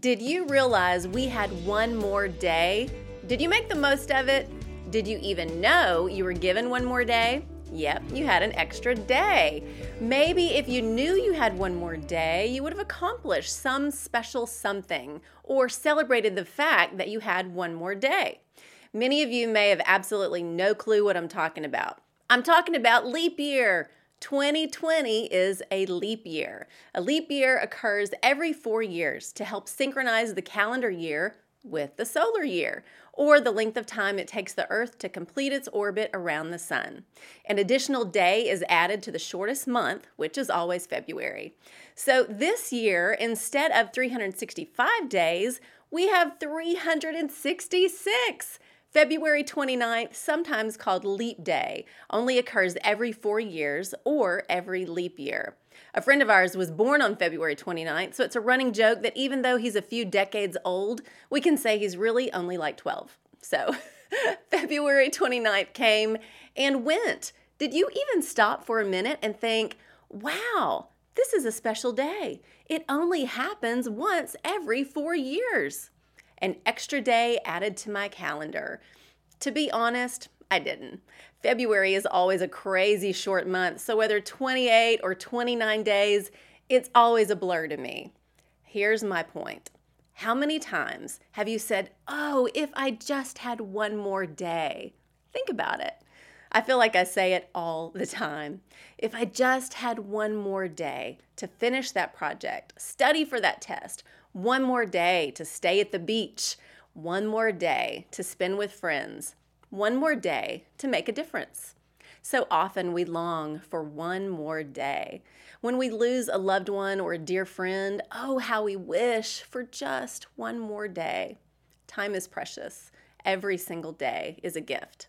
Did you realize we had one more day? Did you make the most of it? Did you even know you were given one more day? Yep, you had an extra day. Maybe if you knew you had one more day, you would have accomplished some special something or celebrated the fact that you had one more day. Many of you may have absolutely no clue what I'm talking about. I'm talking about leap year. 2020 is a leap year. A leap year occurs every four years to help synchronize the calendar year with the solar year, or the length of time it takes the Earth to complete its orbit around the Sun. An additional day is added to the shortest month, which is always February. So this year, instead of 365 days, we have 366. February 29th, sometimes called Leap Day, only occurs every four years or every leap year. A friend of ours was born on February 29th, so it's a running joke that even though he's a few decades old, we can say he's really only like 12. So, February 29th came and went. Did you even stop for a minute and think, wow, this is a special day? It only happens once every four years an extra day added to my calendar. To be honest, I didn't. February is always a crazy short month, so whether 28 or 29 days, it's always a blur to me. Here's my point. How many times have you said, Oh, if I just had one more day? Think about it. I feel like I say it all the time. If I just had one more day to finish that project, study for that test, one more day to stay at the beach, one more day to spend with friends, one more day to make a difference. So often we long for one more day. When we lose a loved one or a dear friend, oh, how we wish for just one more day. Time is precious. Every single day is a gift.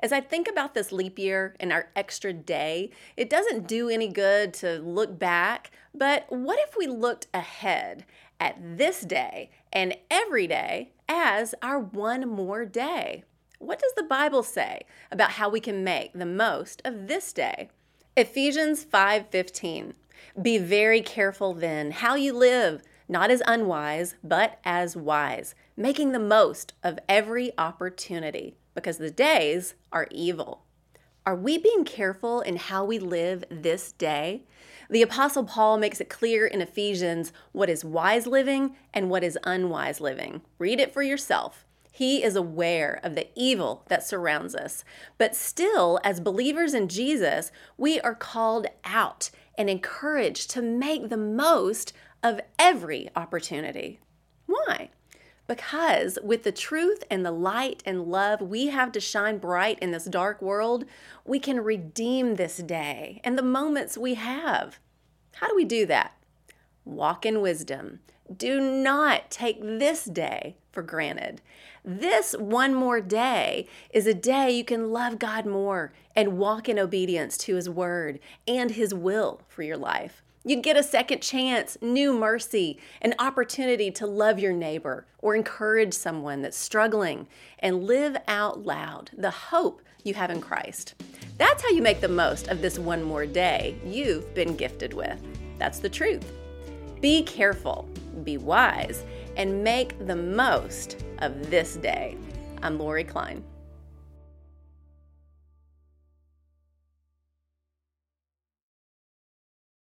As I think about this leap year and our extra day, it doesn't do any good to look back, but what if we looked ahead at this day and every day as our one more day. What does the Bible say about how we can make the most of this day? Ephesians 5:15. Be very careful then how you live, not as unwise, but as wise, making the most of every opportunity, because the days are evil. Are we being careful in how we live this day? The Apostle Paul makes it clear in Ephesians what is wise living and what is unwise living. Read it for yourself. He is aware of the evil that surrounds us. But still, as believers in Jesus, we are called out and encouraged to make the most of every opportunity. Why? Because with the truth and the light and love we have to shine bright in this dark world, we can redeem this day and the moments we have. How do we do that? Walk in wisdom. Do not take this day for granted. This one more day is a day you can love God more and walk in obedience to His word and His will for your life. You get a second chance, new mercy, an opportunity to love your neighbor or encourage someone that's struggling and live out loud the hope you have in Christ. That's how you make the most of this one more day you've been gifted with. That's the truth. Be careful, be wise, and make the most of this day. I'm Lori Klein.